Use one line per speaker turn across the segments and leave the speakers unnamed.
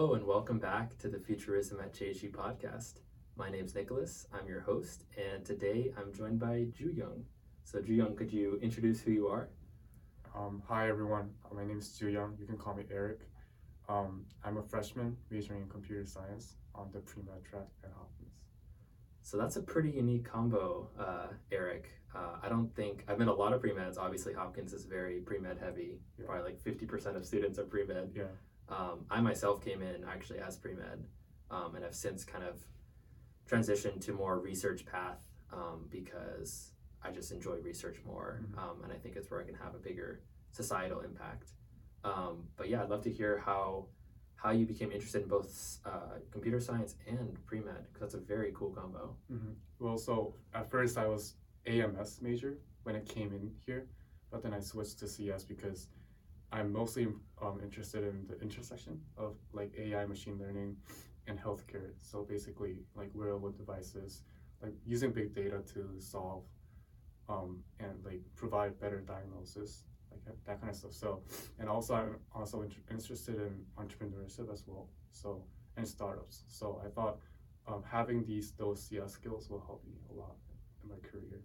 Hello, and welcome back to the Futurism at JG podcast. My name's Nicholas, I'm your host, and today I'm joined by Ju Young. So, Ju Young, could you introduce who you are?
Um, hi everyone, my name is Ju Young. You can call me Eric. Um, I'm a freshman majoring in computer science on the pre-med track at Hopkins.
So, that's a pretty unique combo, uh, Eric. Uh, I don't think I've met a lot of pre meds. Obviously, Hopkins is very pre med heavy.
Yeah.
Probably like 50% of students are pre med.
Yeah,
Um, I myself came in actually as pre med um, and have since kind of transitioned to more research path um, because I just enjoy research more
Mhm.
um, and I think it's where I can have a bigger societal impact. Um, but yeah, I'd love to hear how how you became interested in both uh, computer science and pre med because that's a very cool combo.
hmm Well, so at first I was AMS major when I came in here, but then I switched to CS because I'm mostly um, interested in the intersection of like AI, machine learning, and healthcare. So basically, like wearable devices, like using big data to solve um, and like provide better diagnosis, like that- kind of stuff. So, and also I'm also inter- interested in entrepreneurship as well. So and startups. So I thought um, having these those CS skills will help me a lot in my career.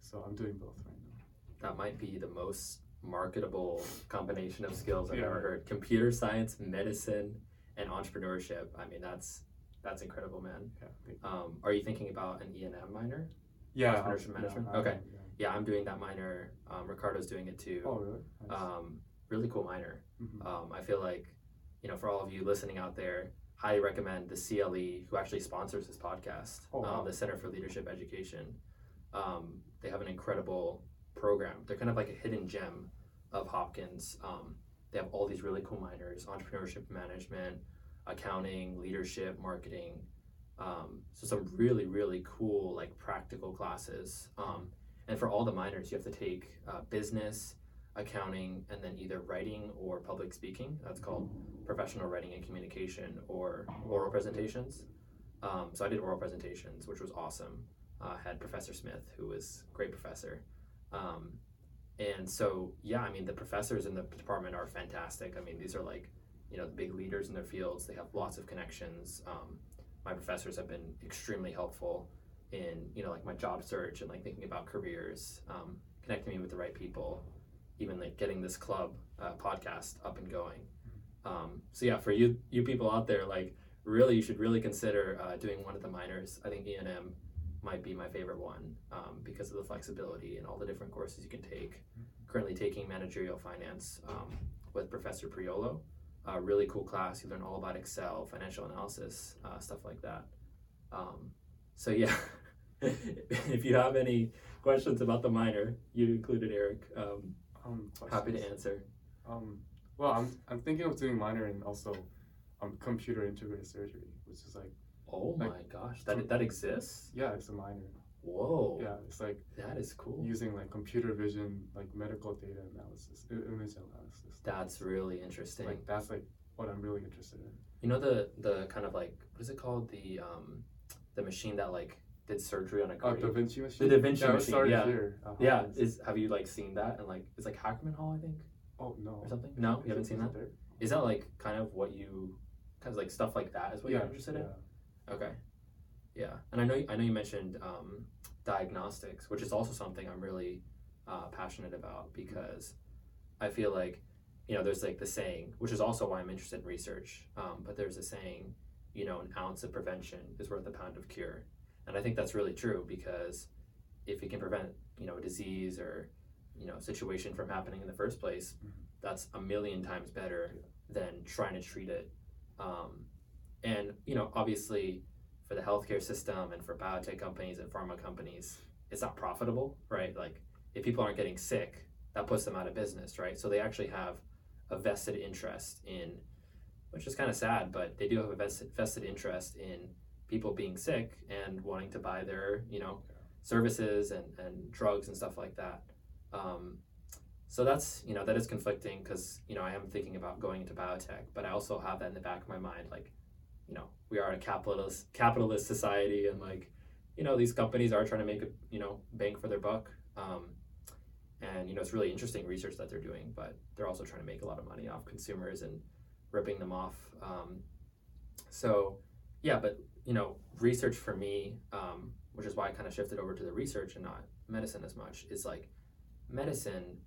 So I'm doing both right now.
That might be the most marketable combination of skills I've
Yeah.
ever heard. Computer science, medicine, and entrepreneurship. I mean, that's that's incredible, man.
Yeah.
Um, are you thinking about an E and M minor?
Yeah.
Entrepreneurship
yeah,
management?
I-
Okay.
yeah.
I'm doing that minor. Um, Ricardo's doing it too.
Oh really? Nice.
Um, really cool minor.
Mhm.
Um, I feel like, you know, for all of you listening out there, highly recommend the CLE, who actually sponsors this podcast,
Oh, wow.
um, the Center for Leadership Education. Um, they have an incredible program. They're kind of like a hidden gem of Hopkins. Um, they have all these really cool minors: entrepreneurship management, accounting, leadership, marketing. Um, so some really really cool like practical classes. Um, and for all the minors, you have to take uh, business, accounting, and then either writing or public speaking. That's called professional writing and communication or oral presentations. Um, so I did oral presentations, which was awesome. Uh, had Professor Smith, who was great professor. Um, and so, yeah, I mean, the professors in the department are fantastic. I mean, these are like, you know, the big leaders in their fields. They have lots of connections. Um, my professors have been extremely helpful in, you know, like my job search and like thinking about careers, um, connecting me with the right people, even like getting this club uh, podcast up and going. Um, so yeah, for you you people out there, like really, you should really consider uh, doing one of the minors. I think E and M might be my favorite one um, because of the flexibility and all the different courses you can take. Currently taking managerial finance um, with Professor Priolo. Uh, really cool class. You learn all about Excel, financial analysis, uh, stuff like that. Um, so yeah, if you have any questions about the minor, you included Eric. Um,
Um,
happy to answer.
Um, well, I'm I'm thinking of doing minor in also um computer integrated surgery, which is like
Oh
Like-
my gosh, that that exists.
yeah, it's a minor.
Whoa,
Yeah, it's like
that is cool.
using like computer vision, like medical data analysis, image analysis.
That's really interesting.
like that's like what I'm really interested in.
You know the the kind of like what is it called the um the machine that like did surgery on a
Oh,
grave.
Da Vinci machine.
The Da Vinci
yeah,
machine,
started
yeah.
here. at
yeah, is have you like seen that and like it's like Hackerman Hall I think
oh no.
or something? No, you haven't seen that.
there?
Is that like kind of what you kind of like stuff like that is what
yeah,
you're interested in?
Yeah.
Okay. Yeah, and I know I know you mentioned um, diagnostics, which is also something I'm really uh, passionate about because I feel like you know there's like the saying, which is also why I'm interested in research. Um, but there's a saying, you know, an ounce of prevention is worth a pound of cure, and I think that's really true because if you can prevent you know a disease or you know situation from happening in the first place,
Mhm.
that's a million times better than trying to treat it. Um, and you know, obviously, for the healthcare system and for biotech companies and pharma companies, it's not profitable, right? Like, if people aren't getting sick, that puts them out of business, right? So they actually have a vested interest in, which is kind of sad, but they do have a vested, vested interest in people being sick and wanting to buy their, you know, services and, and drugs and stuff like that. Um, so that's you know that is conflicting because you know I am thinking about going into biotech, but I also have that in the back of my mind, like you know we are a capitalist capitalist society, and like you know these companies are trying to make a you know bank for their buck, um, and you know it's really interesting research that they're doing, but they're also trying to make a lot of money off consumers and ripping them off. Um, so yeah, but you know, research for me, um, which is why I kind of shifted over to the research and not medicine as much, is like medicine.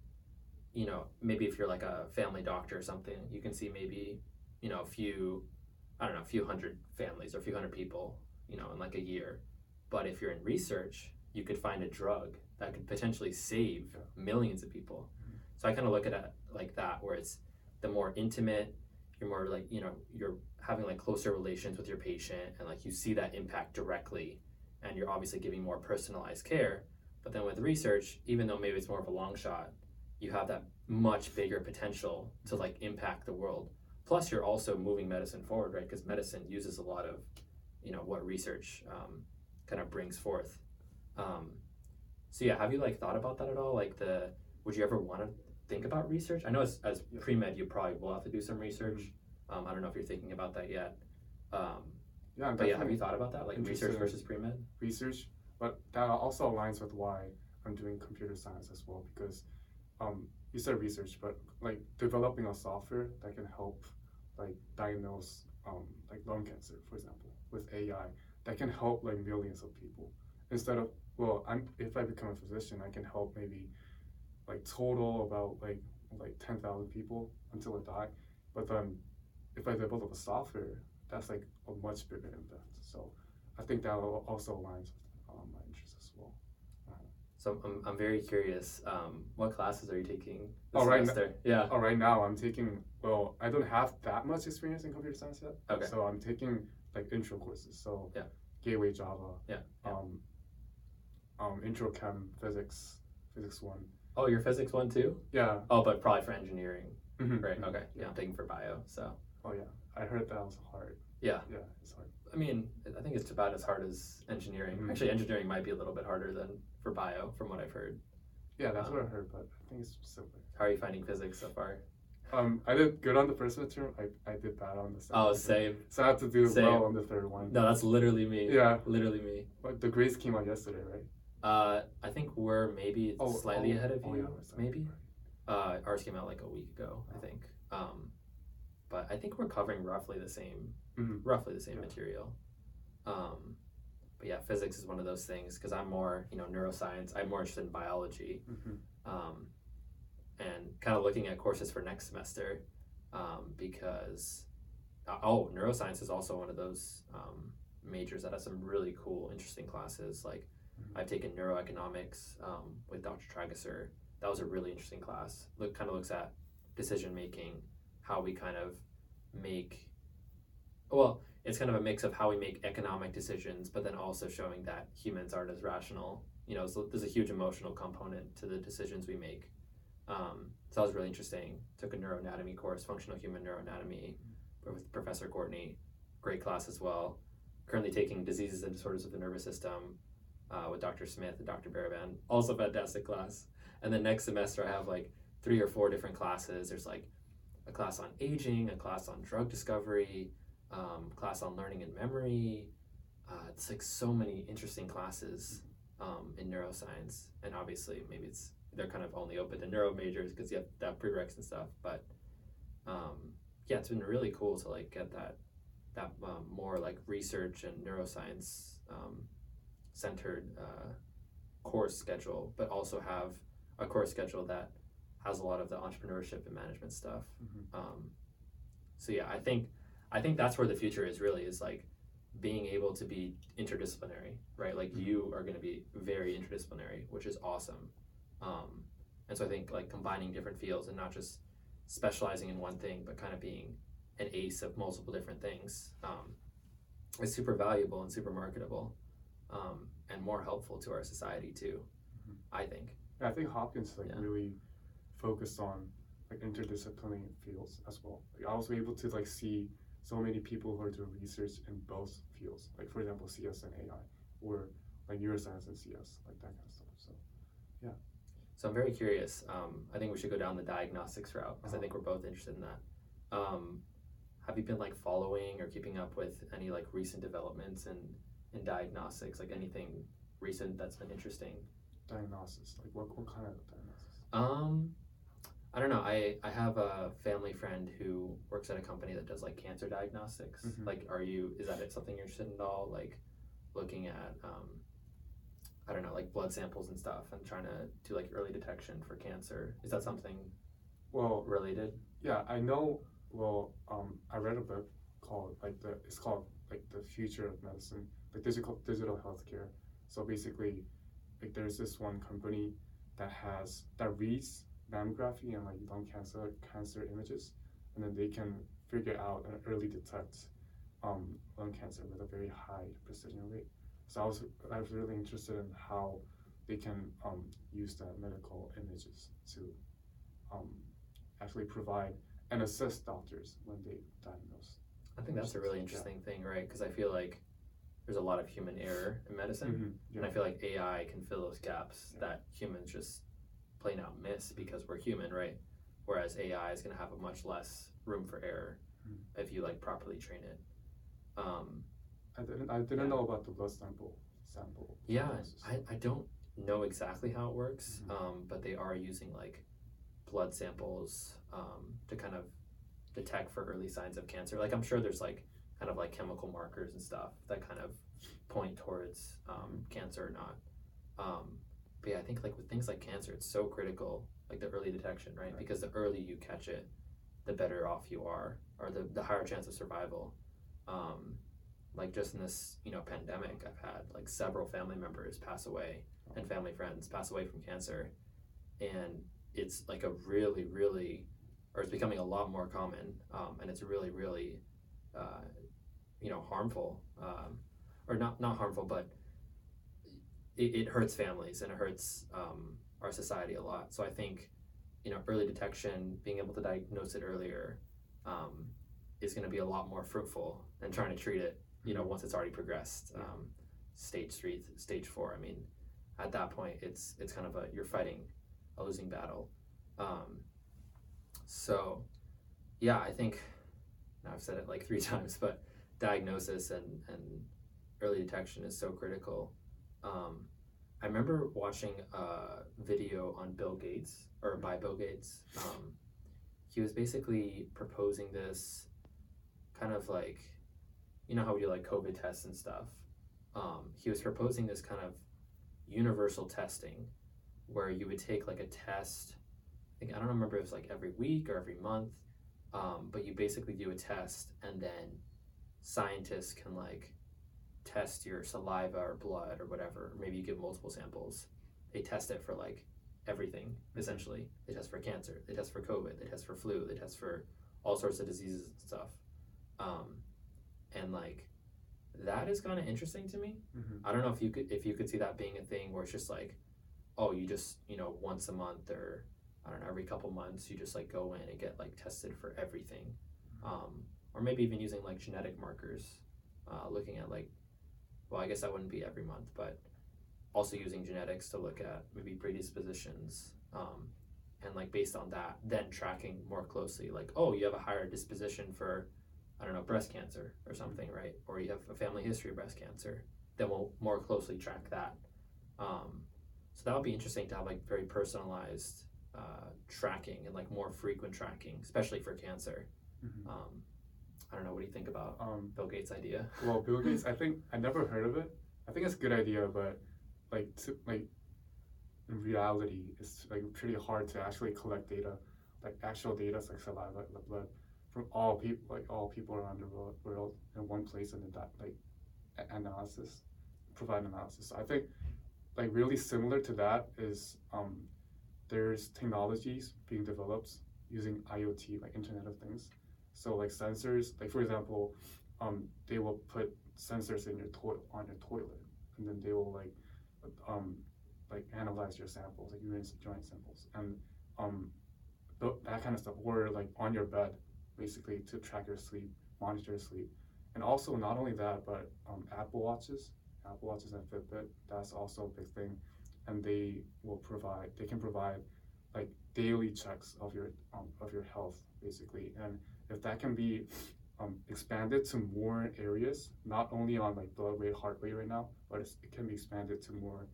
You know, maybe if you're like a family doctor or something, you can see maybe you know a few, I don't know, a few hundred families or a few hundred people, you know, in like a year. But if you're in research, you could find a drug that could potentially save millions of people.
Mhm.
So I kind of look at it like that, where it's the more intimate, you're more like you know you're having like closer relations with your patient, and like you see that impact directly, and you're obviously giving more personalized care. But then with research, even though maybe it's more of a long shot, you have that much bigger potential to like impact the world. Plus, you're also moving medicine forward, right? Because medicine uses a lot of, you know, what research um, kind of brings forth. Um, so yeah, have you like thought about that at all? Like the, would you ever want to think about research? I know as, as
Yeah.
pre med, you probably will have to do some research. Um, I don't know if you're thinking about that yet. Um,
Yeah,
but yeah, have you thought about that, like research versus pre med?
research, but that also aligns with why I'm doing computer science as well because um, you said research, but like developing a software that can help like diagnose um, like lung cancer, for example, with AI that can help like millions of people instead of well, I'm if I become a physician, I can help maybe like total about like like ten thousand people until I die, but then if I develop a software, that's like a much bigger impact. So I think that also aligns with um, my well.
So I'm, I'm very curious. Um, what classes are you taking this
Oh, right n-
semester? Yeah.
Oh, right now I'm taking. Well, I don't have that much experience in computer science yet.
Okay.
So I'm taking like intro courses. So
Yeah.
Gateway Java.
Yeah, yeah.
Um. Um. Intro Chem Physics. Physics one.
Oh, your physics one too?
Yeah.
Oh, but probably for engineering,
Mhm,
right?
mhm,
Okay. Yeah,
Yeah.
I'm taking for bio. So
Oh yeah. I heard that was hard.
Yeah.
Yeah. It's hard.
I mean, I think it's about as hard as engineering.
Mhm.
Actually, engineering might be a little bit harder than for bio, from what I've heard.
Yeah, that's what I
Um,
heard, but I think it's similar.
How are you finding physics so far?
Um, I did good on the first midterm. I, I did bad on the second.
Oh,
midterm.
same.
So I have to do
Same.
well on the third one.
No, that's literally me.
Yeah.
Literally me.
But the grades came out yesterday, right?
Uh, I think we're maybe
Oh,
slightly
oh,
ahead of
oh,
you.
yeah,
maybe. Uh, ours came out like a week ago, I
Oh.
think. Um, but I think we're covering roughly the same,
Mhm.
roughly the same
Yeah.
material. Um, but yeah, physics is one of those things because I'm more, you know, neuroscience. I'm more interested in biology.
Mhm.
um, and kind of looking at courses for next semester um, because uh, oh neuroscience is also one of those um, majors that has some really cool interesting classes like
Mhm.
i've taken neuroeconomics um, with dr tragesser that was a really interesting class look kind of looks at decision making how we kind of make well it's kind of a mix of how we make economic decisions but then also showing that humans aren't as rational. You know so there's a huge emotional component to the decisions we make. Um, so that was really interesting. Took a neuroanatomy course functional human neuroanatomy with professor courtney. Great class as well. Currently taking diseases and disorders of the nervous system uh, with dr smith and dr baraban also fantastic class. And then next semester i have like three or four different classes. There's like a class on aging a class on drug discovery um, class on learning and memory. Uh, it's like so many interesting classes um, in neuroscience. And obviously maybe it's they're kind of only open to neuro majors because you have that prereqs and stuff. But um, yeah it's been really cool to like get that that um, more like research and neuroscience um, centered uh, course schedule but also have a course schedule that has a lot of the entrepreneurship and management stuff.
Mhm.
um, so yeah i think i think that's where the future is really is like being able to be interdisciplinary right like
Mhm.
you are going to be very interdisciplinary which is awesome um, and so i think like combining different fields and not just specializing in one thing but kind of being an ace of multiple different things um, is super valuable and super marketable um, and more helpful to our society too
Mhm.
i think
Yeah, I think Hopkins like
Yeah.
really focused on like interdisciplinary fields as well. Like I was able to like see so many people who are doing research in both fields. Like for example, CS and AI, or like neuroscience and CS, like that kind of stuff. So yeah.
So I'm very curious. Um, I think we should go down the diagnostics route because I
Uh-huh.
think we're both interested in that. Um, have you been like following or keeping up with any like recent developments in in diagnostics? Like anything recent that's been interesting?
diagnosis, like what what kind of diagnosis?
Um, I don't know. I I have a family friend who works at a company that does like cancer diagnostics.
Mhm.
Like, are you? Is that it something you're interested in at all? Like, looking at um, I don't know, like blood samples and stuff, and trying to do like early detection for cancer. Is that something
Well,
related?
yeah, I know. Well, um, I read a book called like the it's called like the future of medicine, like digital digital healthcare. So basically, like there's this one company that has that reads mammography and like lung cancer cancer images, and then they can figure out and early detect um, lung cancer with a very high precision rate. So I was I was really interested in how they can um, use the medical images to um, actually provide and assist doctors when they diagnose.
I think that's a really interesting thing, right? Because I feel like there's a lot of human error in medicine,
Mm-hmm.
and I feel like AI can fill those gaps
Yeah.
that humans just plain out miss because we're human, right? Whereas AI is going to have a much less room for error
Mm.
if you like properly train it. Um,
I didn't I didn't
Yeah.
know about the blood sample sample.
yeah. I, I don't know exactly how it works,
Mhm.
um, but they are using like blood samples um, to kind of detect for early signs of cancer. Like I'm sure there's like kind of like chemical markers and stuff that kind of point towards um, cancer or not. Um, but yeah, I think like with things like cancer, it's so critical, like the early detection, right?
Right.
Because the earlier you catch it, the better off you are, or the, the higher chance of survival. Um, like just in this, you know, pandemic, I've had like several family members pass away and family friends pass away from cancer, and it's like a really, really, or it's becoming a lot more common, um, and it's really, really, uh, you know, harmful, um, or not not harmful, but it, it hurts families and it hurts um, our society a lot. So I think, you know, early detection, being able to diagnose it earlier, um, is going to be a lot more fruitful than trying to treat it. You know, once it's already progressed, um, stage three, stage four. I mean, at that point, it's it's kind of a you're fighting a losing battle. Um, so, yeah, I think now I've said it like three times, but diagnosis and and early detection is so critical. Um, I remember watching a video on Bill Gates or by Bill Gates. Um, he was basically proposing this kind of like, you know how we do like COVID tests and stuff. Um, he was proposing this kind of universal testing where you would take like a test. I think I don't remember if was like every week or every month, um, but you basically do a test and then scientists can like test your saliva or blood or whatever. Maybe you give multiple samples. They test it for like everything essentially. They test for cancer. They test for COVID. They test for flu. They test for all sorts of diseases and stuff. Um, and like that is kind of interesting to me.
Mhm.
I don't know if you could if you could see that being a thing where it's just like, oh, you just you know once a month or I don't know every couple months you just like go in and get like tested for everything, um, or maybe even using like genetic markers, uh, looking at like, well I guess that wouldn't be every month, but also using genetics to look at maybe predispositions, um, and like based on that then tracking more closely like oh you have a higher disposition for I don't know breast cancer or something right or you have a family history of breast cancer then we'll more closely track that. Um, so that would be interesting to have like very personalized uh, tracking and like more frequent tracking, especially for cancer.
Mhm.
Um, I don't know. What do you think about
Um,
Bill Gates' idea?
well, Bill Gates, I think I never heard of it. I think it's a good idea, but like to, like in reality, it's like pretty hard to actually collect data, like actual data, like saliva, the blood, from all people, like all people around the world, in one place, and then that like analysis, provide analysis. I think like really similar to that is um, there's technologies being developed using IoT, like Internet of Things. So like sensors, like for example, um, they will put sensors in your toilet on your toilet, and then they will like um, like analyze your samples, like urine joint samples, and um, th- that kind of stuff. Or like on your bed, basically to track your sleep, monitor your sleep, and also not only that, but um, Apple watches, Apple watches and Fitbit. That's also a big thing, and they will provide. They can provide like daily checks of your um, of your health, basically, and if that can be um, expanded to more areas, not only on like blood rate, heart rate right now, but it's, it can be expanded to more,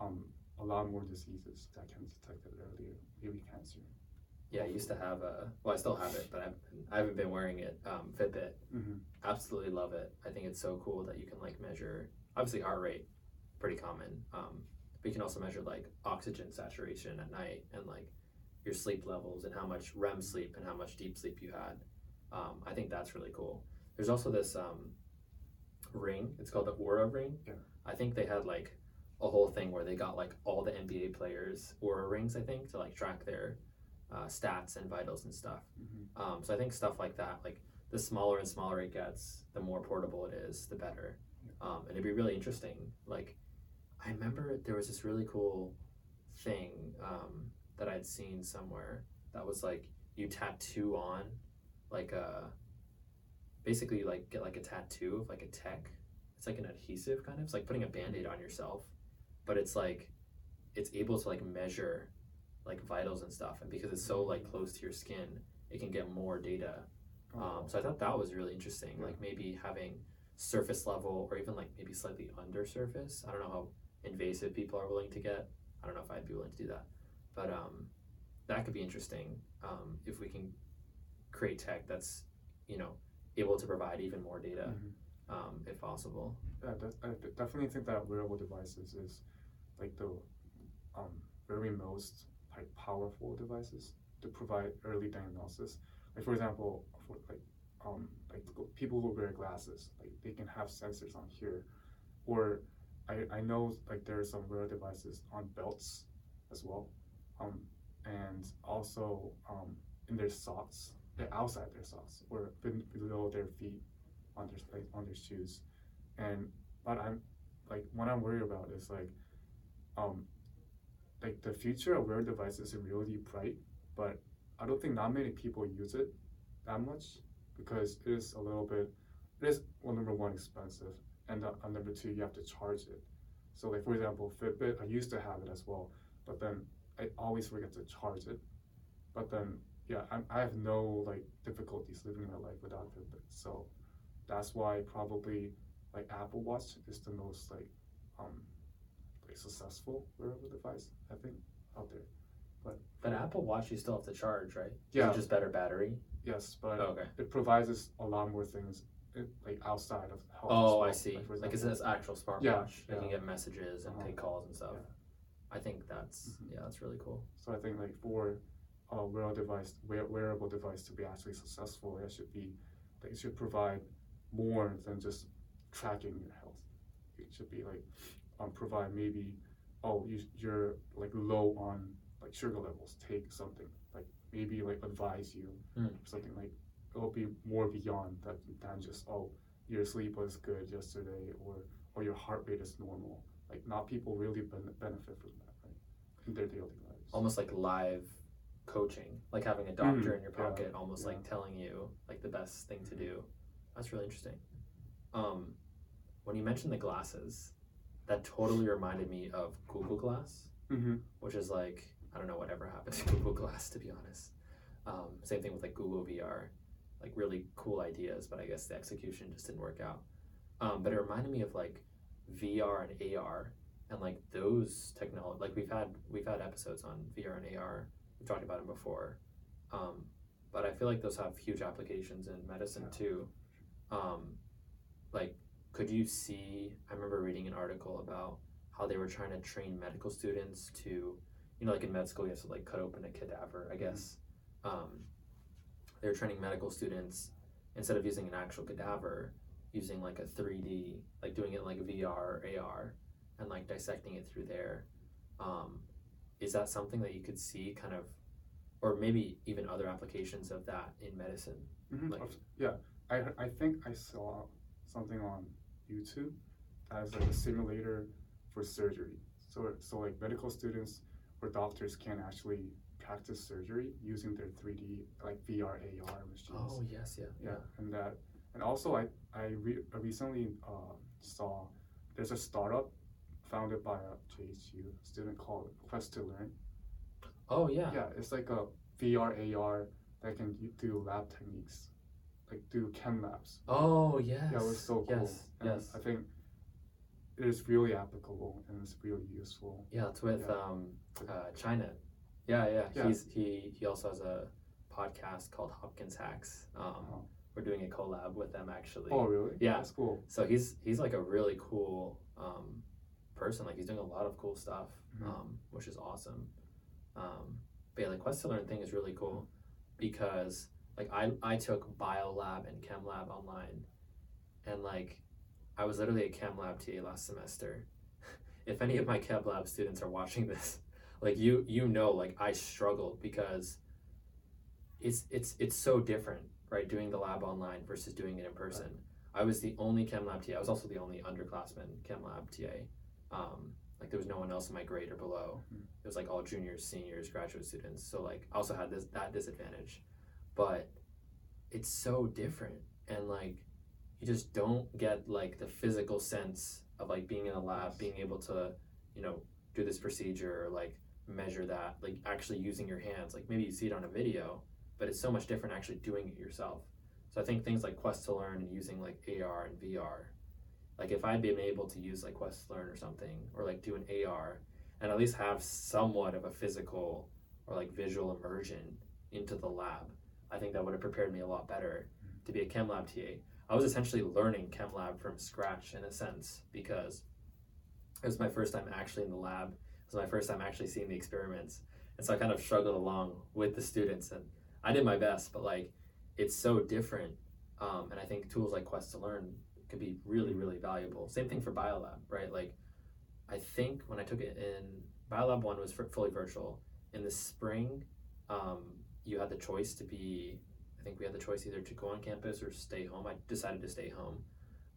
um, a lot more diseases that can be detected earlier, maybe cancer.
Yeah, I used to have a. Well, I still have it, but I've, I haven't been wearing it. Um, Fitbit.
hmm
Absolutely love it. I think it's so cool that you can like measure obviously heart rate, pretty common. Um, but you can also measure like oxygen saturation at night and like your sleep levels and how much REM sleep and how much deep sleep you had. Um, I think that's really cool. There's also this um, ring. It's called the Oura ring.
Yeah.
I think they had like a whole thing where they got like all the NBA players Oura rings. I think to like track their uh, stats and vitals and stuff.
hmm
Um, so I think stuff like that, like the smaller and smaller it gets, the more portable it is, the better. Um, and it'd be really interesting. Like, I remember there was this really cool thing um, that I'd seen somewhere that was like you tattoo on, like a, basically like get like a tattoo of like a tech. It's like an adhesive kind of. It's like putting a band-aid on yourself, but it's like, it's able to like measure like vitals and stuff and because it's so like close to your skin it can get more data um, so i thought that was really interesting like maybe having surface level or even like maybe slightly under surface i don't know how invasive people are willing to get i don't know if i'd be willing to do that but um, that could be interesting um, if we can create tech that's you know able to provide even more data
mhm.
um, if possible
Yeah, I definitely think that wearable devices is like the um, very most like powerful devices to provide early diagnosis. Like for example, for like um, like people who wear glasses, like they can have sensors on here, or I, I know like there are some wearable devices on belts as well, um, and also um, in their socks, they're outside their socks or below their feet on their like on their shoes, and but I'm like what I'm worried about is like um like the future of wear devices is really bright, but I don't think not many people use it that much because it is a little bit it is well number one expensive and uh, number two you have to charge it. So like for example Fitbit I used to have it as well, but then I always forget to charge it. But then yeah I'm, I have no like difficulties living my life without Fitbit. So that's why probably like Apple Watch is the most like um like successful wearable device I think out there.
but but apple watch you still have to charge right
Yeah.
just better battery
Yes, but
okay
it provides us a lot more things uh, like outside of health.
Oh,
well.
I see.
for
Like, it's an actual smartwatch.
Yeah,
You can get messages and
Uh-huh.
take calls and stuff.
Yeah.
I think that's
Mhm.
yeah, that's really cool.
So I think like for a wearable device, wear, wearable device to be actually successful, it should be like it should provide more than just tracking your health. It should be like um, provide maybe oh you you're like low on like sugar levels, take something like maybe like advise you
Mm.
something like it'll be more beyond that than just oh your sleep was good yesterday or or your heart rate is normal. Like not people really ben- benefit from that right in their daily lives.
Almost like live coaching, like having a doctor
Mhm.
in your
Yeah,
pocket, almost like telling you like the best thing to do. That's really interesting. Um, when you mentioned the glasses, that totally reminded me of Google Glass,
Mm-hmm.
which is like I don't know whatever happened to Google Glass to be honest. Um, same thing with like Google VR, like really cool ideas, but I guess the execution just didn't work out. Um, but it reminded me of like VR and AR and like those technology. Like we've had we've had episodes on VR and AR. We've talked about them before, um, but I feel like those have huge applications in medicine
Yeah.
too. Um, like, could you see? I remember reading an article about how they were trying to train medical students to, you know, like in med school, you have to like cut open a cadaver, I guess. Um, they're training medical students instead of using an actual cadaver, using like a 3D, like doing it like VR or AR and like dissecting it through there. Um, is that something that you could see kind of, or maybe even other applications of that in medicine?
Mm-hmm.
Like-
yeah, I I think I saw something on YouTube as like a simulator for surgery. So so like medical students or doctors can actually practice surgery using their three D like VR AR machines.
Oh yes, yeah,
yeah, and that and also I I, re- I recently uh, saw there's a startup founded by a JHU student called Quest to Learn.
Oh yeah.
Yeah, it's like a VR AR that can do lab techniques, like do chem labs.
Oh yes.
Yeah, it was so cool.
Yes,
And
yes.
I think it is really applicable and it's really useful.
Yeah, it's with
Yeah.
um, uh, China. Yeah, yeah.
Yeah.
He's he he also has a podcast called Hopkins Hacks. Um,
Oh.
we're doing a collab with them actually.
Oh, really?
Yeah.
That's cool.
So he's he's like a really cool um, person. Like he's doing a lot of cool stuff,
Mhm.
um, which is awesome. Um, but yeah, the Quest to Learn thing is really cool because like I I took bio lab and chem lab online, and like I was literally a chem lab TA last semester. if any of my chem lab students are watching this, like you you know like I struggled because it's it's it's so different, right? Doing the lab online versus doing it in person. I was the only chem lab TA. I was also the only underclassman chem lab TA. Um, like there was no one else in my grade or below.
Mhm.
It was like all juniors, seniors, graduate students. So like I also had this that disadvantage, but it's so different and like you just don't get like the physical sense of like being in a lab, being able to, you know, do this procedure or like measure that, like actually using your hands. Like maybe you see it on a video, but it's so much different actually doing it yourself. So I think things like Quest to Learn and using like AR and VR, like if I'd been able to use like Quest Learn or something, or like do an AR and at least have somewhat of a physical or like visual immersion into the lab, I think that would have prepared me a lot better to be a chem lab TA. I was essentially learning chem lab from scratch in a sense because it was my first time actually in the lab. It was my first time actually seeing the experiments. And so I kind of struggled along with the students and I did my best, but like it's so different. Um, and I think tools like Quest to Learn could be really, really valuable. Same thing for Biolab, right? Like I think when I took it in Biolab 1 was fully virtual. In the spring, um, you had the choice to be, I think we had the choice either to go on campus or stay home. I decided to stay home.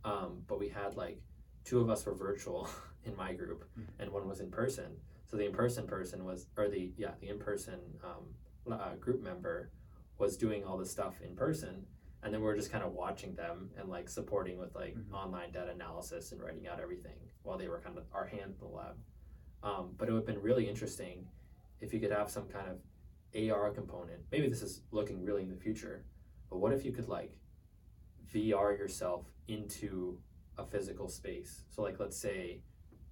Um, but we had like two of us were virtual in my group
Mhm.
and one was in person. So the in person person was, or the, yeah, the in person um, uh, group member was doing all the stuff in person. And then we are just kind of watching them and like supporting with like
Mhm.
online data analysis and writing out everything while they were kind of our hand in the lab. Um, but it would have been really interesting if you could have some kind of AR component. Maybe this is looking really in the future, but what if you could like VR yourself into a physical space? So like let's say,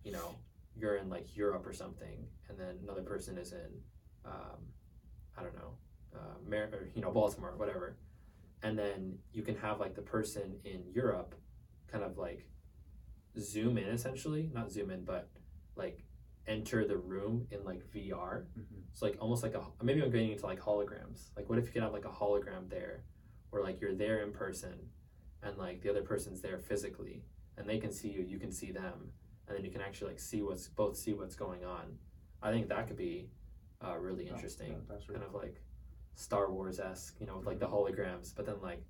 you know, you're in like Europe or something, and then another person is in, um, I don't know, uh, Mar- or you know Baltimore, whatever, and then you can have like the person in Europe, kind of like zoom in essentially, not zoom in, but like enter the room in like VR.
Mhm.
It's like almost like a maybe I'm getting into like holograms. Like what if you could have like a hologram there, where like you're there in person, and like the other person's there physically, and they can see you, you can see them, and then you can actually like see what's both see what's going on. I think that could be uh, really interesting,
yeah, that's really
kind of like Star Wars esque, you know, with like the holograms, but then like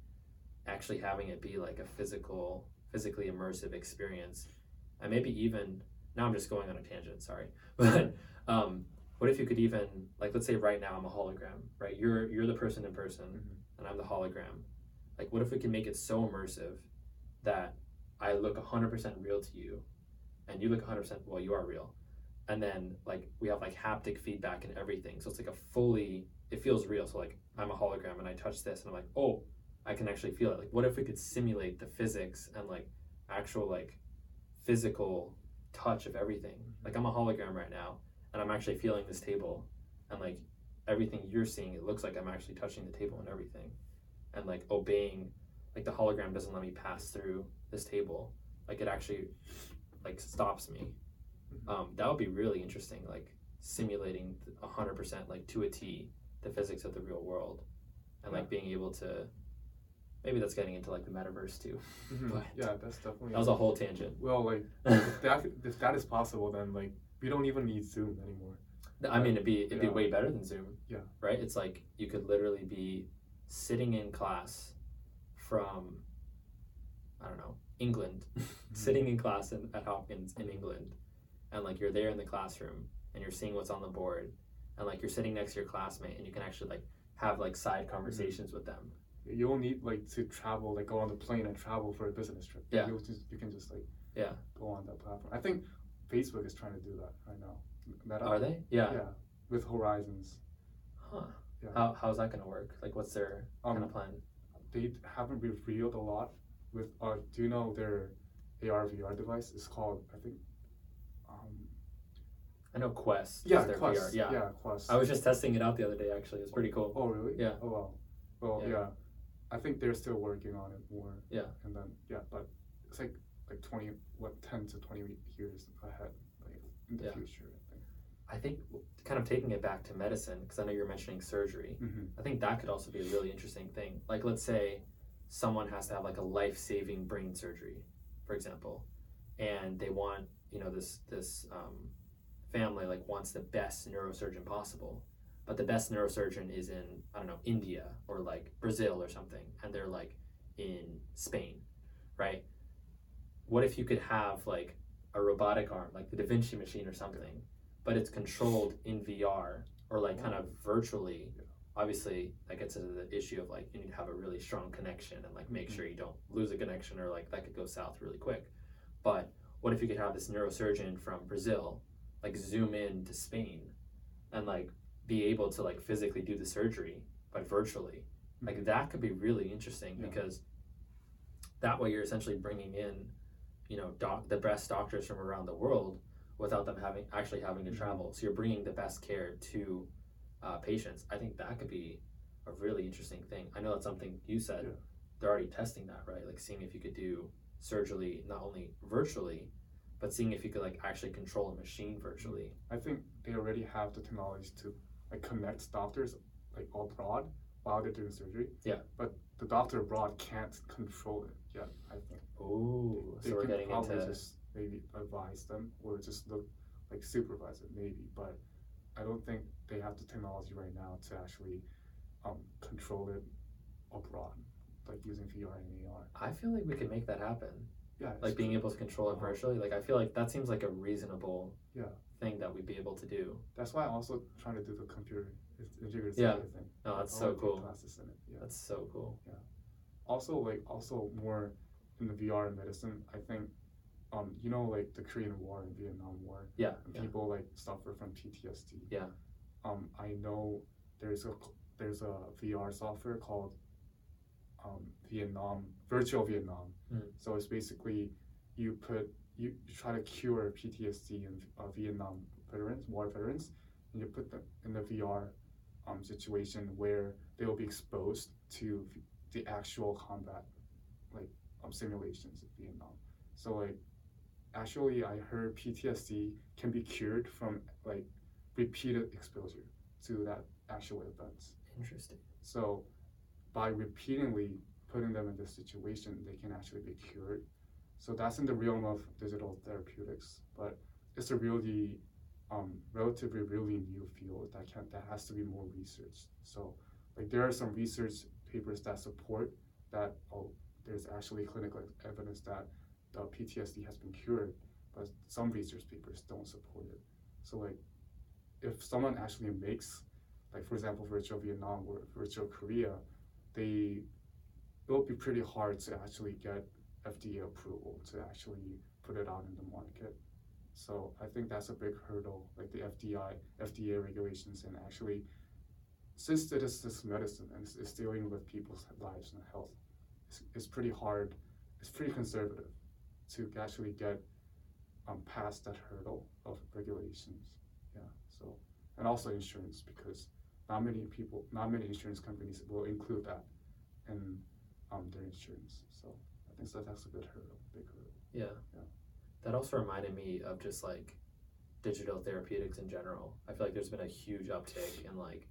actually having it be like a physical, physically immersive experience, and maybe even now I'm just going on a tangent, sorry, but um, what if you could even like let's say right now I'm a hologram, right? You're you're the person in person,
Mhm.
and I'm the hologram. Like, what if we can make it so immersive that I look 100% real to you, and you look 100% well, you are real, and then like we have like haptic feedback and everything, so it's like a fully it feels real. So like I'm a hologram and I touch this and I'm like, oh, I can actually feel it. Like, what if we could simulate the physics and like actual like physical touch of everything? Like I'm a hologram right now, and I'm actually feeling this table, and like everything you're seeing, it looks like I'm actually touching the table and everything, and like obeying. Like the hologram doesn't let me pass through this table. Like it actually like stops me.
Mhm.
Um, that would be really interesting. Like simulating a hundred percent, like to a T, the physics of the real world, and like being able to. Maybe that's getting into like the metaverse too.
Mhm.
But-
Yeah, that's definitely.
That was a whole tangent.
well, like if that if that is possible, then like we don't even need Zoom anymore.
I mean, it'd be it'd be way better than Zoom.
Yeah.
Right. It's like you could literally be sitting in class from, I don't know, England, sitting in class in, at Hopkins in England, and like you're there in the classroom and you're seeing what's on the board, and like you're sitting next to your classmate and you can actually like have like side conversations with them.
You don't need like to travel, like go on the plane and travel for a business trip.
Yeah.
You just you can just like
Yeah.
go on that platform. I think Facebook is trying to do that right now. Meta.
Are they? Yeah.
Yeah. With Horizons.
Huh.
Yeah.
How how's that gonna work? Like, what's their kind
Um,
of plan?
they haven't revealed a lot. With uh, do you know their AR VR device is called? I think.
I know Quest. is
Yeah,
their
Quest.
VR. Yeah.
yeah, Quest.
I was just testing it out the other day. Actually, it's pretty cool.
Oh really?
Yeah.
Oh wow. Well
Yeah.
yeah. I think they're still working on it more.
Yeah.
And then yeah, but it's like like twenty what ten to twenty years ahead, like in the
Yeah.
future. I think.
I think kind of taking it back to medicine because I know you're mentioning surgery.
Mm-hmm.
I think that could also be a really interesting thing. Like, let's say someone has to have like a life-saving brain surgery, for example, and they want you know this this um, family like wants the best neurosurgeon possible, but the best neurosurgeon is in I don't know India or like Brazil or something, and they're like in Spain, right? What if you could have like a robotic arm, like the Da Vinci machine or something, but it's controlled in VR or like kind of virtually? Obviously that gets into the issue of like you need to have a really strong connection and like make mm. sure you don't lose a connection or like that could go south really quick. But what if you could have this neurosurgeon from brazil like zoom in to spain and like be able to like physically do the surgery but virtually. Like that could be really interesting
Yeah.
because that way you're essentially bringing in you know doc the best doctors from around the world without them having actually having to
Mhm.
travel. So you're bringing the best care to uh, patients. I think that could be a really interesting thing. I know that's something you said.
Yeah.
they're already testing that right? Like seeing if you could do surgery not only virtually but seeing if you could like actually control a machine virtually
I think they already have the technology to like connect doctors like all abroad while they're doing surgery.
Yeah.
But the doctor abroad can't control it yet. I think.
oh so we're getting
probably
into
just maybe advise them or just look like supervise it maybe but i don't think they have the technology right now to actually um, control it abroad like using vr and ar
i feel like we can make that happen
yeah
like being able to control it
Uh-huh.
virtually like i feel like that seems like a reasonable
Yeah.
thing that we'd be able to do
that's why i'm also trying to do the computer integrated
Yeah.
thing
no that's so cool
classes in it yeah
that's so cool Yeah.
also like also more in the vr medicine i think um you know like the korean war and vietnam war
yeah,
and
yeah.
people like suffer from PTSD.
Yeah.
Um, I know there's a there's a VR software called um, Vietnam Virtual Vietnam.
Mm.
So it's basically you put you, try to cure PTSD in uh, Vietnam veterans, war veterans, and you put them in the VR um, situation where they will be exposed to the actual combat, like um, simulations of Vietnam. So like actually I heard PTSD can be cured from like repeated exposure to that actual events.
interesting
So by repeatedly putting them in this situation, they can actually be cured. So that's in the realm of digital therapeutics, but it's a really um, relatively really new field that can that has to be more researched. So like there are some research papers that support that oh there's actually clinical evidence that the PTSD has been cured, but some research papers don't support it. So like if someone actually makes like for example virtual Vietnam or virtual Korea, they it will be pretty hard to actually get FDA approval to actually put it out in the market. So I think that's a big hurdle, like the FDI, FDA regulations, and actually, since it is this medicine and it's, dealing with people's lives and health, it's, it's pretty hard, it's pretty conservative to actually get um, past that hurdle of regulations. Yeah. So and also insurance because not many people, not many insurance companies will include that in um, their insurance. So I think that that's a good hurdle, big hurdle.
yeah.
Yeah.
that also reminded me of just like digital therapeutics in general i feel like there's been a huge uptake in like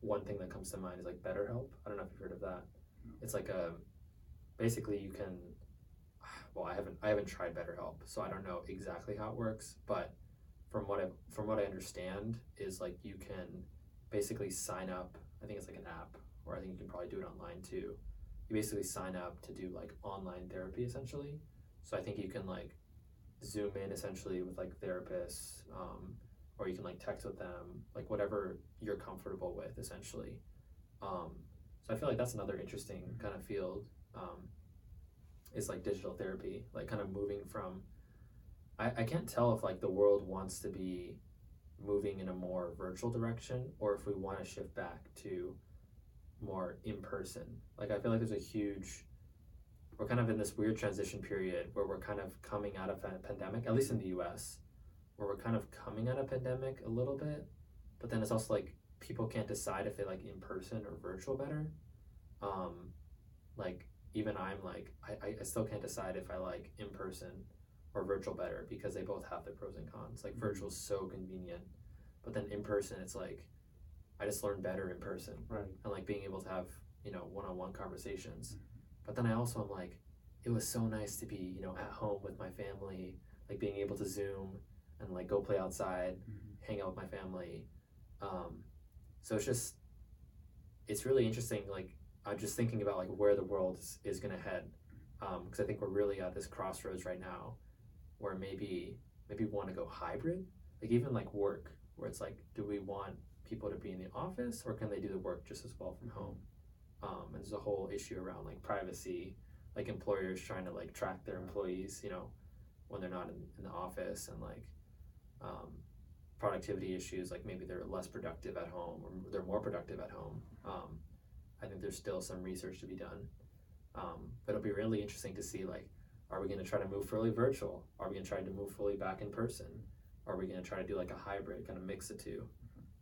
one thing that comes to mind is like betterhelp i don't know if you've heard of that
No.
it's like a basically you can well i haven't i haven't tried betterhelp so i don't know exactly how it works but from what i from what i understand is like you can basically sign up i think it's like an app or i think you can probably do it online too. You basically sign up to do like online therapy essentially. So i think you can like zoom in essentially with like therapists um, or you can like text with them like whatever you're comfortable with essentially. Um, so i feel like that's another interesting kind of field um, is like digital therapy like kind of moving from I, I can't tell if like the world wants to be moving in a more virtual direction or if we want to shift back to more in person like i feel like there's a huge we're kind of in this weird transition period where we're kind of coming out of a pandemic, at least in the US, where we're kind of coming out of pandemic a little bit, but then it's also like people can't decide if they like in person or virtual better. Um, like even I'm like I, I still can't decide if I like in person or virtual better because they both have their pros and cons. Like
Mhm.
virtual is so convenient, but then in person it's like I just learn better in person
Right.
and like being able to have you know one-on-one conversations.
Mhm.
But then I also am like it was so nice to be you know at home with my family, like being able to zoom and like go play outside
Mhm.
hang out with my family. Um, so it's just, it's really interesting. Like I'm just thinking about like where the world is, is gonna head, because I think we're really at this crossroads right now, where maybe maybe want to go hybrid, like even like work, where it's like, do we want people to be in the office or can they do the work just as well from home? Um, and there's a whole issue around like privacy, like employers trying to like track their employees, you know, when they're not in, in the office and like um, productivity issues, like maybe they're less productive at home or they're more productive at home. Um, I think there's still some research to be done. Um, but it'll be really interesting to see like, are we going to try to move fully virtual? Are we going to try to move fully back in person? Are we going to try to do like a hybrid, kind of mix the two?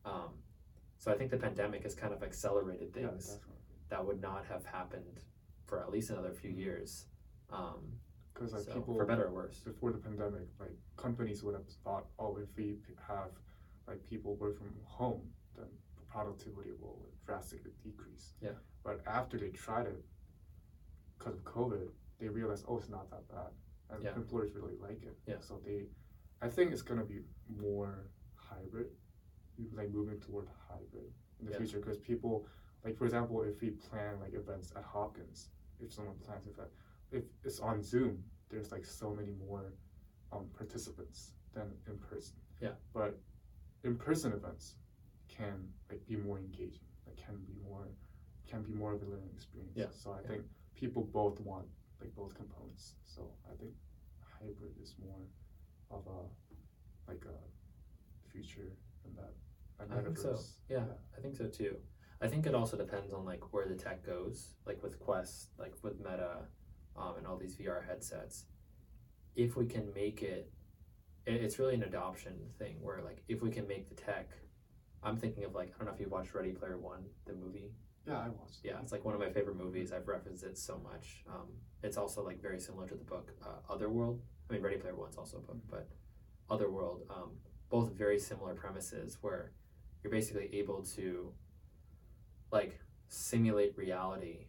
Um, so I think the pandemic has kind of accelerated things
definitely.
that would not have happened for at least another few years. Um,
Because like
so,
people
for better or worse.
before the pandemic, like companies would have thought, oh, if we have like people work from home, then productivity will drastically decrease.
Yeah.
But after they tried it, because of COVID, they realize, oh, it's not that bad, and
Yeah.
employers really like it.
Yeah.
So they, I think it's gonna be more hybrid, like moving toward hybrid in the
Yeah.
future, because people, like for example, if we plan like events at Hopkins, if someone plans an event, if it's on Zoom, there's like so many more um, participants than in person.
Yeah.
But in person events can like be more engaging, like can be more can be more of a learning experience.
Yeah.
So I
Yeah.
think people both want like both components. So I think hybrid is more of a like a future in that.
I think so.
metaverse.
Yeah, I think so too. I think it also depends on like where the tech goes, like with Quest, like with Meta, um, and all these VR headsets. If we can make it, it, it's really an adoption thing where like if we can make the tech, I'm thinking of like I don't know if you watched Ready Player One, the movie.
Yeah, I watched.
Yeah, it's like one of my favorite movies. I've referenced it so much. Um, it's also like very similar to the book uh, Otherworld. I mean, Ready Player One's also a book, but Otherworld. Um, both very similar premises where you're basically able to like simulate reality.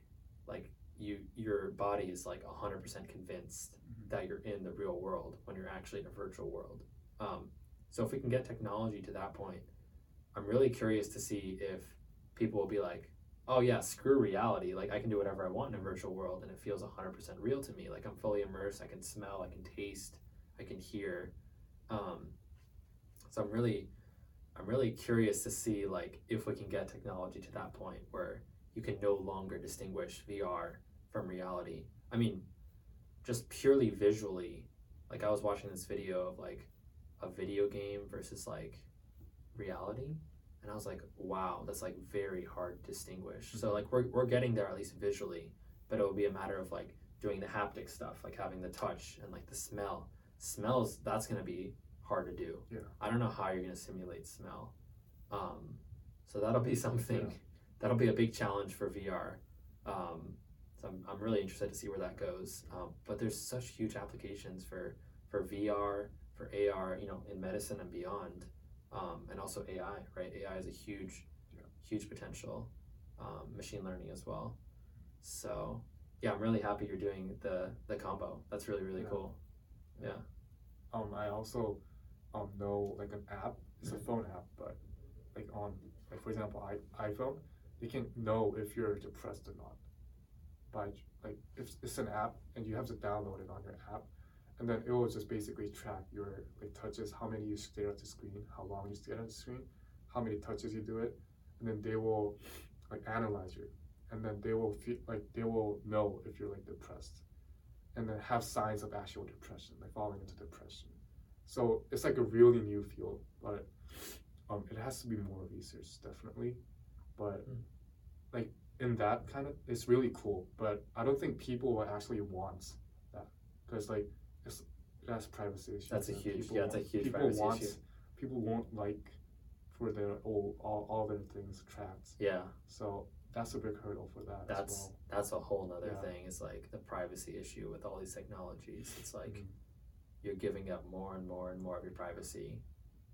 Like you, your body is like hundred percent convinced
Mhm.
that you're in the real world when you're actually in a virtual world. Um, so if we can get technology to that point, I'm really curious to see if people will be like, oh yeah, screw reality. Like I can do whatever I want in a virtual world and it feels 100% real to me. Like I'm fully immersed. I can smell, I can taste, I can hear. Um, so I'm really, I'm really curious to see like if we can get technology to that point where you can no longer distinguish VR from reality. I mean, just purely visually, like I was watching this video of like a video game versus like reality and I was like, wow, that's like very hard to distinguish. So like we're we're getting there at least visually, but it will be a matter of like doing the haptic stuff, like having the touch and like the smell. Smells that's gonna be hard to do.
Yeah.
I don't know how you're gonna simulate smell. Um, so that'll be something
Yeah.
that'll be a big challenge for VR. Um, so I'm, I'm really interested to see where that goes. Um, but there's such huge applications for for VR, for AR, you know, in medicine and beyond um, and also AI, right? AI is a huge,
Yeah.
huge potential. Um, machine learning as well. So yeah, I'm really happy you're doing the the combo. That's really really
Yeah.
cool. Yeah.
Um, I also um know like an app. It's a phone app, but like on like for example, i iPhone, you can know if you're depressed or not. By like if it's an app and you have to download it on your app, and then it will just basically track your like touches, how many you stare at the screen, how long you stare at the screen, how many touches you do it, and then they will like analyze you, and then they will feel like they will know if you're like depressed and then have signs of actual depression, like falling into depression. So it's like a really new field, but um, it has to be more research, definitely. But
Mm.
like in that kind of, it's really cool. But I don't think people will actually want that because like it's that's privacy issue.
That's a huge-
people
yeah, it's a huge
people
privacy
want,
issue.
People won't like for their all, all all their things tracked.
yeah
So that's a big hurdle for that
that's
well.
that's a whole nother
Yeah.
thing is like the privacy issue with all these technologies it's like
Mhm.
you're giving up more and more and more of your privacy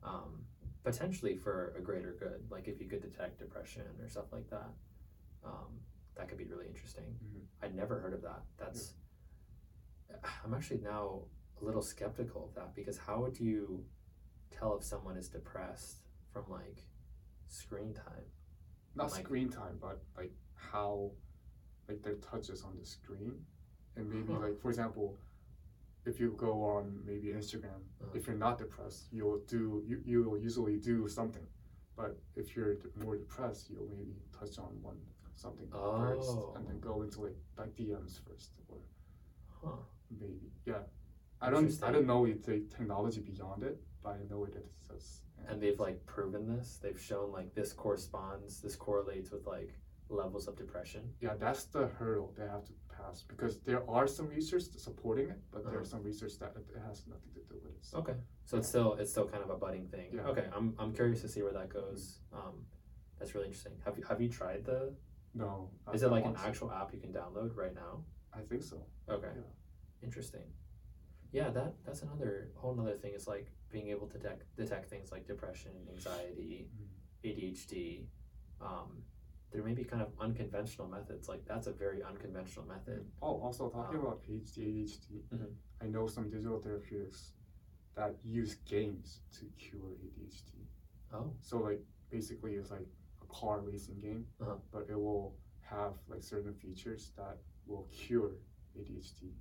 um, potentially for a greater good like if you could detect depression or stuff like that um, that could be really interesting
Mhm.
i'd never heard of that that's i'm actually now a little skeptical of that because how would you tell if someone is depressed from like screen time
Not
like-
screen time, but like how like their touches on the screen, and maybe
Huh.
like for example, if you go on maybe Instagram,
Uh-huh.
if you're not depressed, you'll do you you will usually do something, but if you're d- more depressed, you'll maybe touch on one something first,
Oh.
and then go into like like DMs first, or
huh
maybe yeah. I don't I don't know if the technology beyond it, but I know it exists.
and they've like proven this they've shown like this corresponds this correlates with like levels of depression
yeah, that's the hurdle they have to pass because there are some research supporting it, but there's
Uh-huh.
some research that it it has nothing to do with it. So.
okay so it's still it's still kind of a budding thing
Yeah.
okay i'm i'm curious to see where that goes um that's really interesting have you have you tried the
No. I-
is it like an
want to.
actual app you can download right now
I think so.
okay
Yeah.
Interesting yeah that that's another whole another thing is like being able to detect detect things like depression anxiety
Mm.
adhd um there may be kind of unconventional methods like that's a very unconventional method
Oh, also talking
Um,
about ADHD, ADHD,
Mhm.
I know some digital therapeutics that use games to cure ADHD.
oh
So like basically it's like a car racing game,
Uh-huh.
but it will have like certain features that will cure ADHD,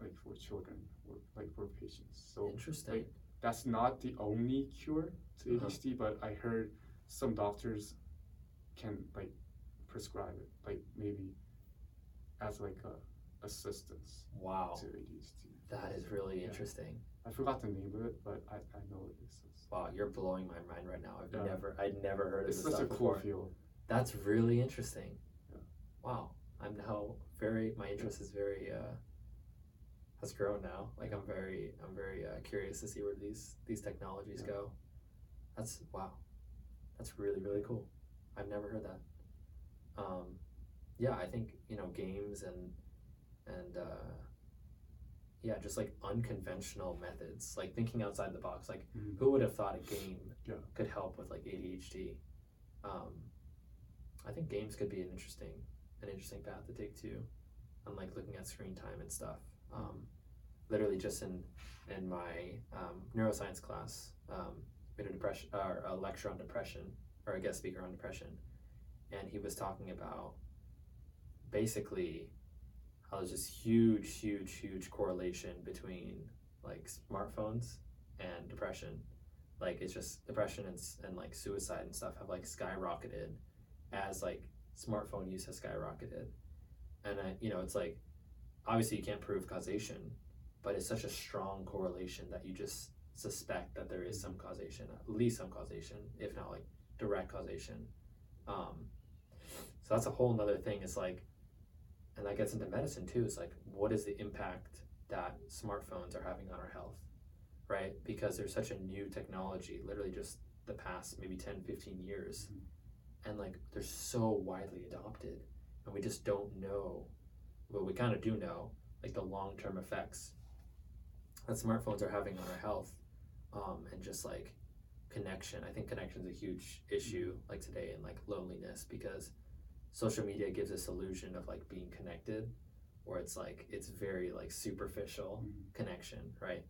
like for children or like for patients. So
interesting
that's not the only cure to
Uh-huh.
ADHD, but I heard some doctors can like prescribe it, like maybe as like a assistance
wow
to ADHD.
That is really
Yeah.
interesting.
I forgot the name of it, but I, I know it exists.
Wow, you're blowing my mind right now. I've
Yeah.
never, I'd never heard of
It's
this
such a cool
before.
field.
That's really interesting.
Yeah.
Wow, I'm now very. My interest is very uh, has grown now. Like I'm very, I'm very uh, curious to see where these these technologies
Yeah.
go. That's wow, that's really really cool. I've never heard that. Um, yeah, I think you know games and and uh, yeah, just like unconventional methods, like thinking outside the box. Like
Mhm.
who would have thought a game
Yeah.
could help with like ADHD? Um, I think games could be an interesting an interesting path to take too, on like looking at screen time and stuff. Um, literally just in in my um, neuroscience class, um, a depression or a lecture on depression or a guest speaker on depression, and he was talking about basically how there's this huge, huge, huge correlation between like smartphones and depression. Like it's just depression and, and like suicide and stuff have like skyrocketed as like smartphone use has skyrocketed. And I, you know, it's like obviously you can't prove causation, but it's such a strong correlation that you just suspect that there is some causation, at least some causation, if not like direct causation. Um, so that's a whole nother thing. It's like, and that gets into medicine too. It's like, what is the impact that smartphones are having on our health, right? Because there's such a new technology, literally just the past maybe 10, 15 years, and like they're so widely adopted, and we just don't know. Well, we kind of do know, like the long term effects that smartphones are having on our health, um, and just like connection. I think connection is a huge issue like today and like loneliness because social media gives this illusion of like being connected where it's like it's very like superficial
Mhm.
connection, right?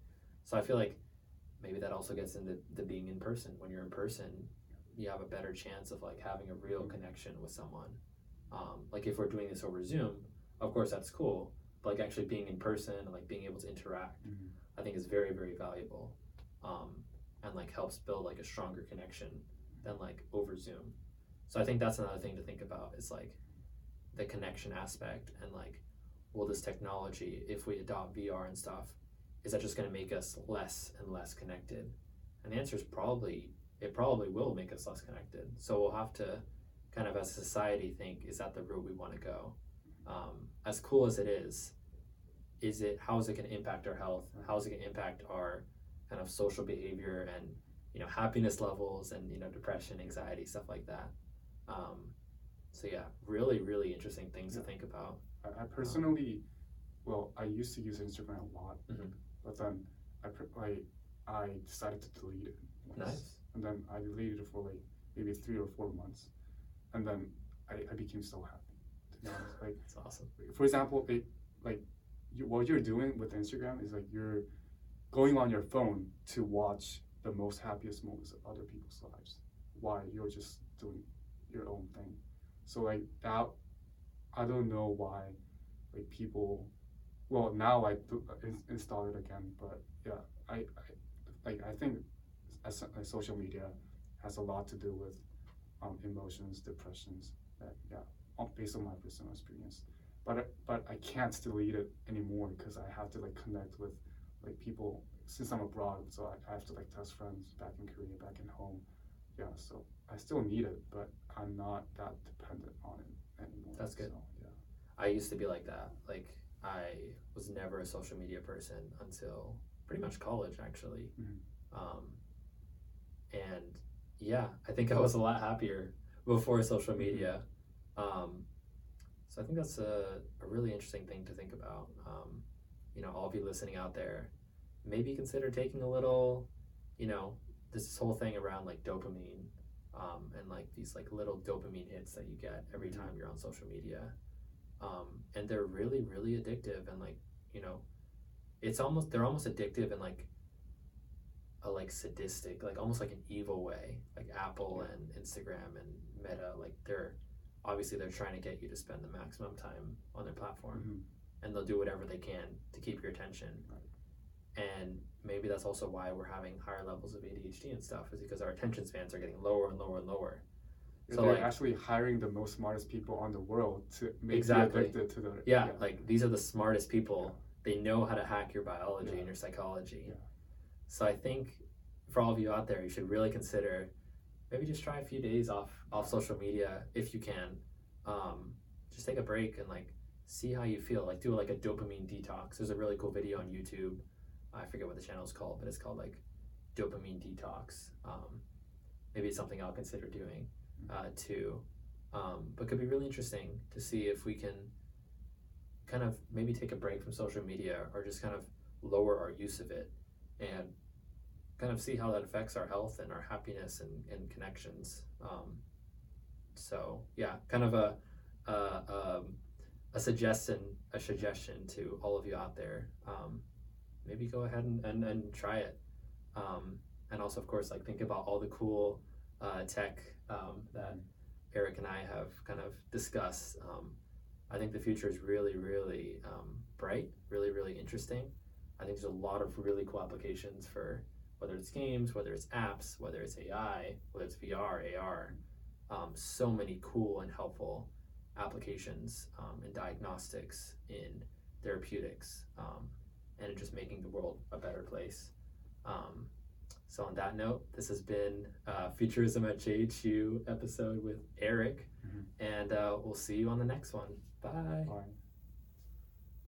So I feel like maybe that also gets into the being in person. When you're in person, you have a better chance of like having a real
Mhm.
connection with someone. Um, like if we're doing this over Zoom, of course that's cool, but like actually being in person and like being able to interact
Mhm.
I think is very, very valuable. Um, and like helps build like a stronger connection than like over Zoom. So I think that's another thing to think about is like the connection aspect and like will this technology, if we adopt VR and stuff, is that just gonna make us less and less connected? And the answer is probably it probably will make us less connected. So we'll have to kind of as a society think, is that the route we wanna go? Um, as cool as it is, is it how is it going to impact our health? How is it going to impact our kind of social behavior and you know happiness levels and you know depression, anxiety, stuff like that. Um, so yeah, really, really interesting things to think about.
I, I personally, well, I used to use Instagram a lot,
Mhm.
but then I I decided to delete it. once.
Nice.
And then I deleted it for like maybe three or four months, and then I, I became so happy. Be like
That's awesome.
for example, it, like you, what you're doing with Instagram is like you're going on your phone to watch the most happiest moments of other people's lives while you're just doing your own thing. So like that, I don't know why, like people. Well, now I do, in, install it again, but yeah, I, I like I think as, as social media has a lot to do with um, emotions, depressions. That yeah, based on my personal experience but I- but I can't delete it anymore because I have to like connect with like people since I'm abroad. So I, I have to like test friends back in Korea, back in home. Yeah, so I still need it, but I'm not that dependent on it anymore.
That's good.
So, yeah.
I used to be like that. Like I was never a social media person until pretty much college, actually.
Mhm.
Um, and yeah, I think I was a lot happier before social media. Um, so I think that's a, a really interesting thing to think about. Um, you know, all of you listening out there, maybe consider taking a little, you know, this whole thing around like dopamine um, and like these like little dopamine hits that you get every
Mhm.
time you're on social media. Um, and they're really, really addictive and like, you know, it's almost, they're almost addictive and like a like sadistic, like almost like an evil way. Like Apple and Instagram and Meta, like they're obviously they're trying to get you to spend the maximum time on their platform,
Mhm.
and they'll do whatever they can to keep your attention. And maybe that's also why we're having higher levels of ADHD and stuff, is because our attention spans are getting lower and lower and lower. So,
they're
like-
actually hiring the most smartest people on the world to make
Exactly.
you addicted to the
Yeah, like these are the smartest people. They know how to hack your biology
Yeah.
and your psychology.
Yeah.
So I think for all of you out there, you should really consider maybe just try a few days off off social media if you can. Um, just take a break and like see how you feel. Like do like a dopamine detox. There's a really cool video on YouTube. I forget what the channel is called, but it's called like dopamine detox. Um, maybe it's something I'll consider doing uh, too. Um, but could be really interesting to see if we can kind of maybe take a break from social media or just kind of lower our use of it and kind of see how that affects our health and our happiness and, and connections. Um, so yeah, kind of a a, um, a suggestion a suggestion to all of you out there. Um, maybe go ahead and, and, and try it. Um, and also, of course, like think about all the cool uh, tech um, that Eric and I have kind of discussed. Um, I think the future is really, really um, bright, really, really interesting. I think there's a lot of really cool applications for whether it's games, whether it's apps, whether it's AI, whether it's VR, AR. Um, so many cool and helpful applications um, in diagnostics, in therapeutics, um, and in just making the world a better place. Um, so, on that note, this has been uh, Futurism at JHU episode with Eric,
Mhm.
and uh, we'll see you on the next one. Bye.
Bye.